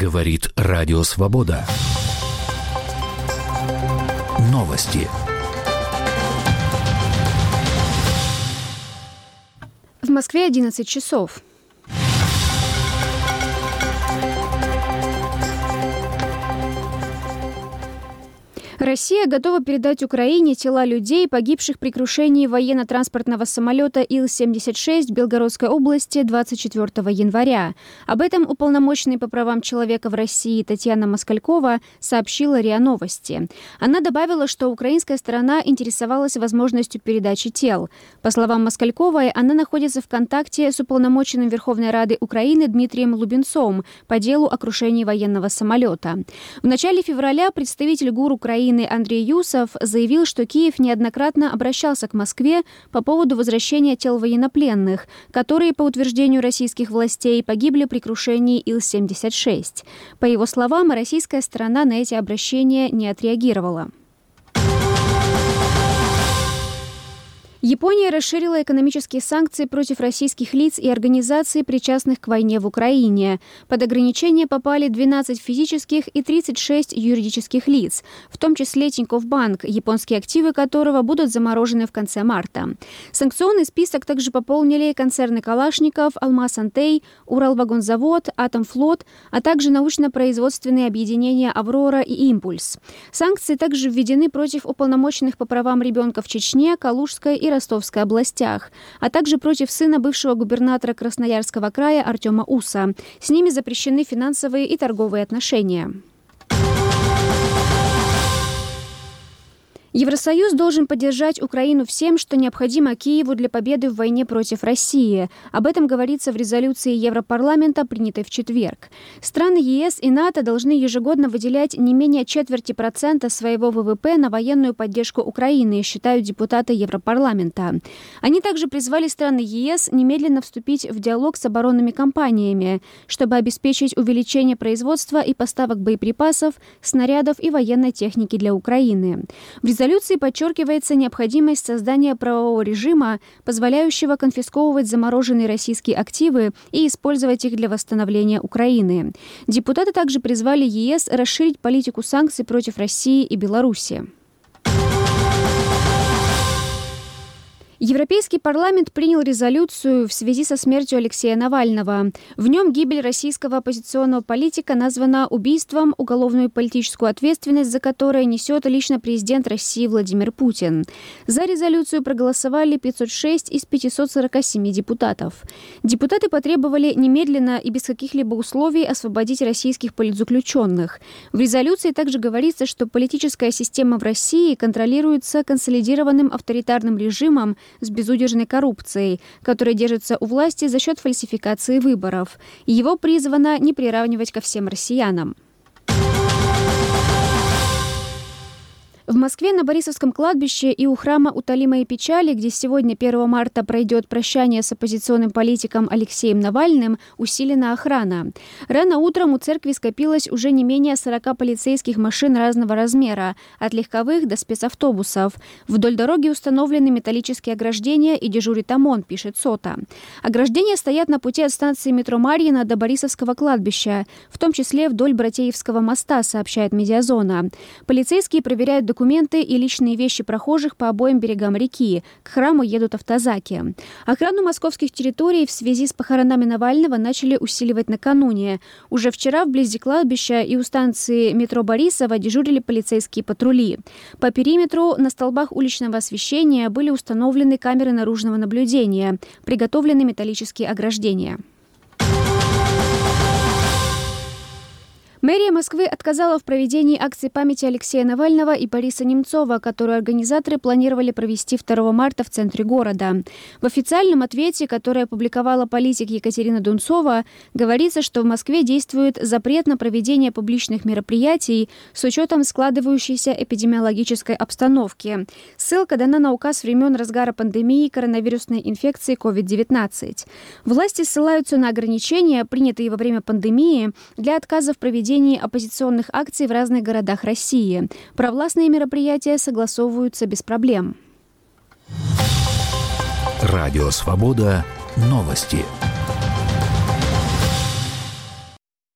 Говорит Радио Свобода. Новости. В Москве 11 часов. Россия готова передать Украине тела людей, погибших при крушении военно-транспортного самолета Ил-76 в Белгородской области 24 января. Об этом уполномоченный по правам человека в России Татьяна Москалькова сообщила РИА Новости. Она добавила, что украинская сторона интересовалась возможностью передачи тел. По словам Москальковой, она находится в контакте с уполномоченным Верховной Рады Украины Дмитрием Лубенцом по делу о крушении военного самолета. В начале февраля представитель ГУР Украины Украины Андрей Юсов заявил, что Киев неоднократно обращался к Москве по поводу возвращения тел военнопленных, которые, по утверждению российских властей, погибли при крушении Ил-76. По его словам, российская сторона на эти обращения не отреагировала. Япония расширила экономические санкции против российских лиц и организаций, причастных к войне в Украине. Под ограничения попали 12 физических и 36 юридических лиц, в том числе Тинькофф Банк, японские активы которого будут заморожены в конце марта. Санкционный список также пополнили концерны Калашников, Алмаз Антей, Уралвагонзавод, Атомфлот, а также научно-производственные объединения «Аврора» и «Импульс». Санкции также введены против уполномоченных по правам ребенка в Чечне, Калужской и Ростовской областях, а также против сына бывшего губернатора Красноярского края Артема Уса. С ними запрещены финансовые и торговые отношения. Евросоюз должен поддержать Украину всем, что необходимо Киеву для победы в войне против России. Об этом говорится в резолюции Европарламента, принятой в четверг. Страны ЕС и НАТО должны ежегодно выделять не менее четверти процента своего ВВП на военную поддержку Украины, считают депутаты Европарламента. Они также призвали страны ЕС немедленно вступить в диалог с оборонными компаниями, чтобы обеспечить увеличение производства и поставок боеприпасов, снарядов и военной техники для Украины. В резолюции подчеркивается необходимость создания правового режима, позволяющего конфисковывать замороженные российские активы и использовать их для восстановления Украины. Депутаты также призвали ЕС расширить политику санкций против России и Беларуси. Европейский парламент принял резолюцию в связи со смертью Алексея Навального. В нем гибель российского оппозиционного политика названа убийством, уголовную и политическую ответственность за которое несет лично президент России Владимир Путин. За резолюцию проголосовали 506 из 547 депутатов. Депутаты потребовали немедленно и без каких-либо условий освободить российских политзаключенных. В резолюции также говорится, что политическая система в России контролируется консолидированным авторитарным режимом, с безудержной коррупцией, которая держится у власти за счет фальсификации выборов. Его призвано не приравнивать ко всем россиянам. В Москве на Борисовском кладбище и у храма Утолимой печали, где сегодня, 1 марта, пройдет прощание с оппозиционным политиком Алексеем Навальным, усилена охрана. Рано утром у церкви скопилось уже не менее 40 полицейских машин разного размера, от легковых до спецавтобусов. Вдоль дороги установлены металлические ограждения и дежурит ОМОН, пишет СОТа. Ограждения стоят на пути от станции метро Марьина до Борисовского кладбища, в том числе вдоль Братеевского моста, сообщает Медиазона. Полицейские проверяют документы документы и личные вещи прохожих по обоим берегам реки. К храму едут автозаки. Охрану московских территорий в связи с похоронами Навального начали усиливать накануне. Уже вчера вблизи кладбища и у станции метро Борисова дежурили полицейские патрули. По периметру на столбах уличного освещения были установлены камеры наружного наблюдения, приготовлены металлические ограждения. Мэрия Москвы отказала в проведении акции памяти Алексея Навального и Бориса Немцова, которую организаторы планировали провести 2 марта в центре города. В официальном ответе, который опубликовала политик Екатерина Дунцова, говорится, что в Москве действует запрет на проведение публичных мероприятий с учетом складывающейся эпидемиологической обстановки. Ссылка дана на указ времен разгара пандемии коронавирусной инфекции COVID-19. Власти ссылаются на ограничения, принятые во время пандемии, для отказа в проведении проведении оппозиционных акций в разных городах России. Провластные мероприятия согласовываются без проблем. Радио «Свобода» новости.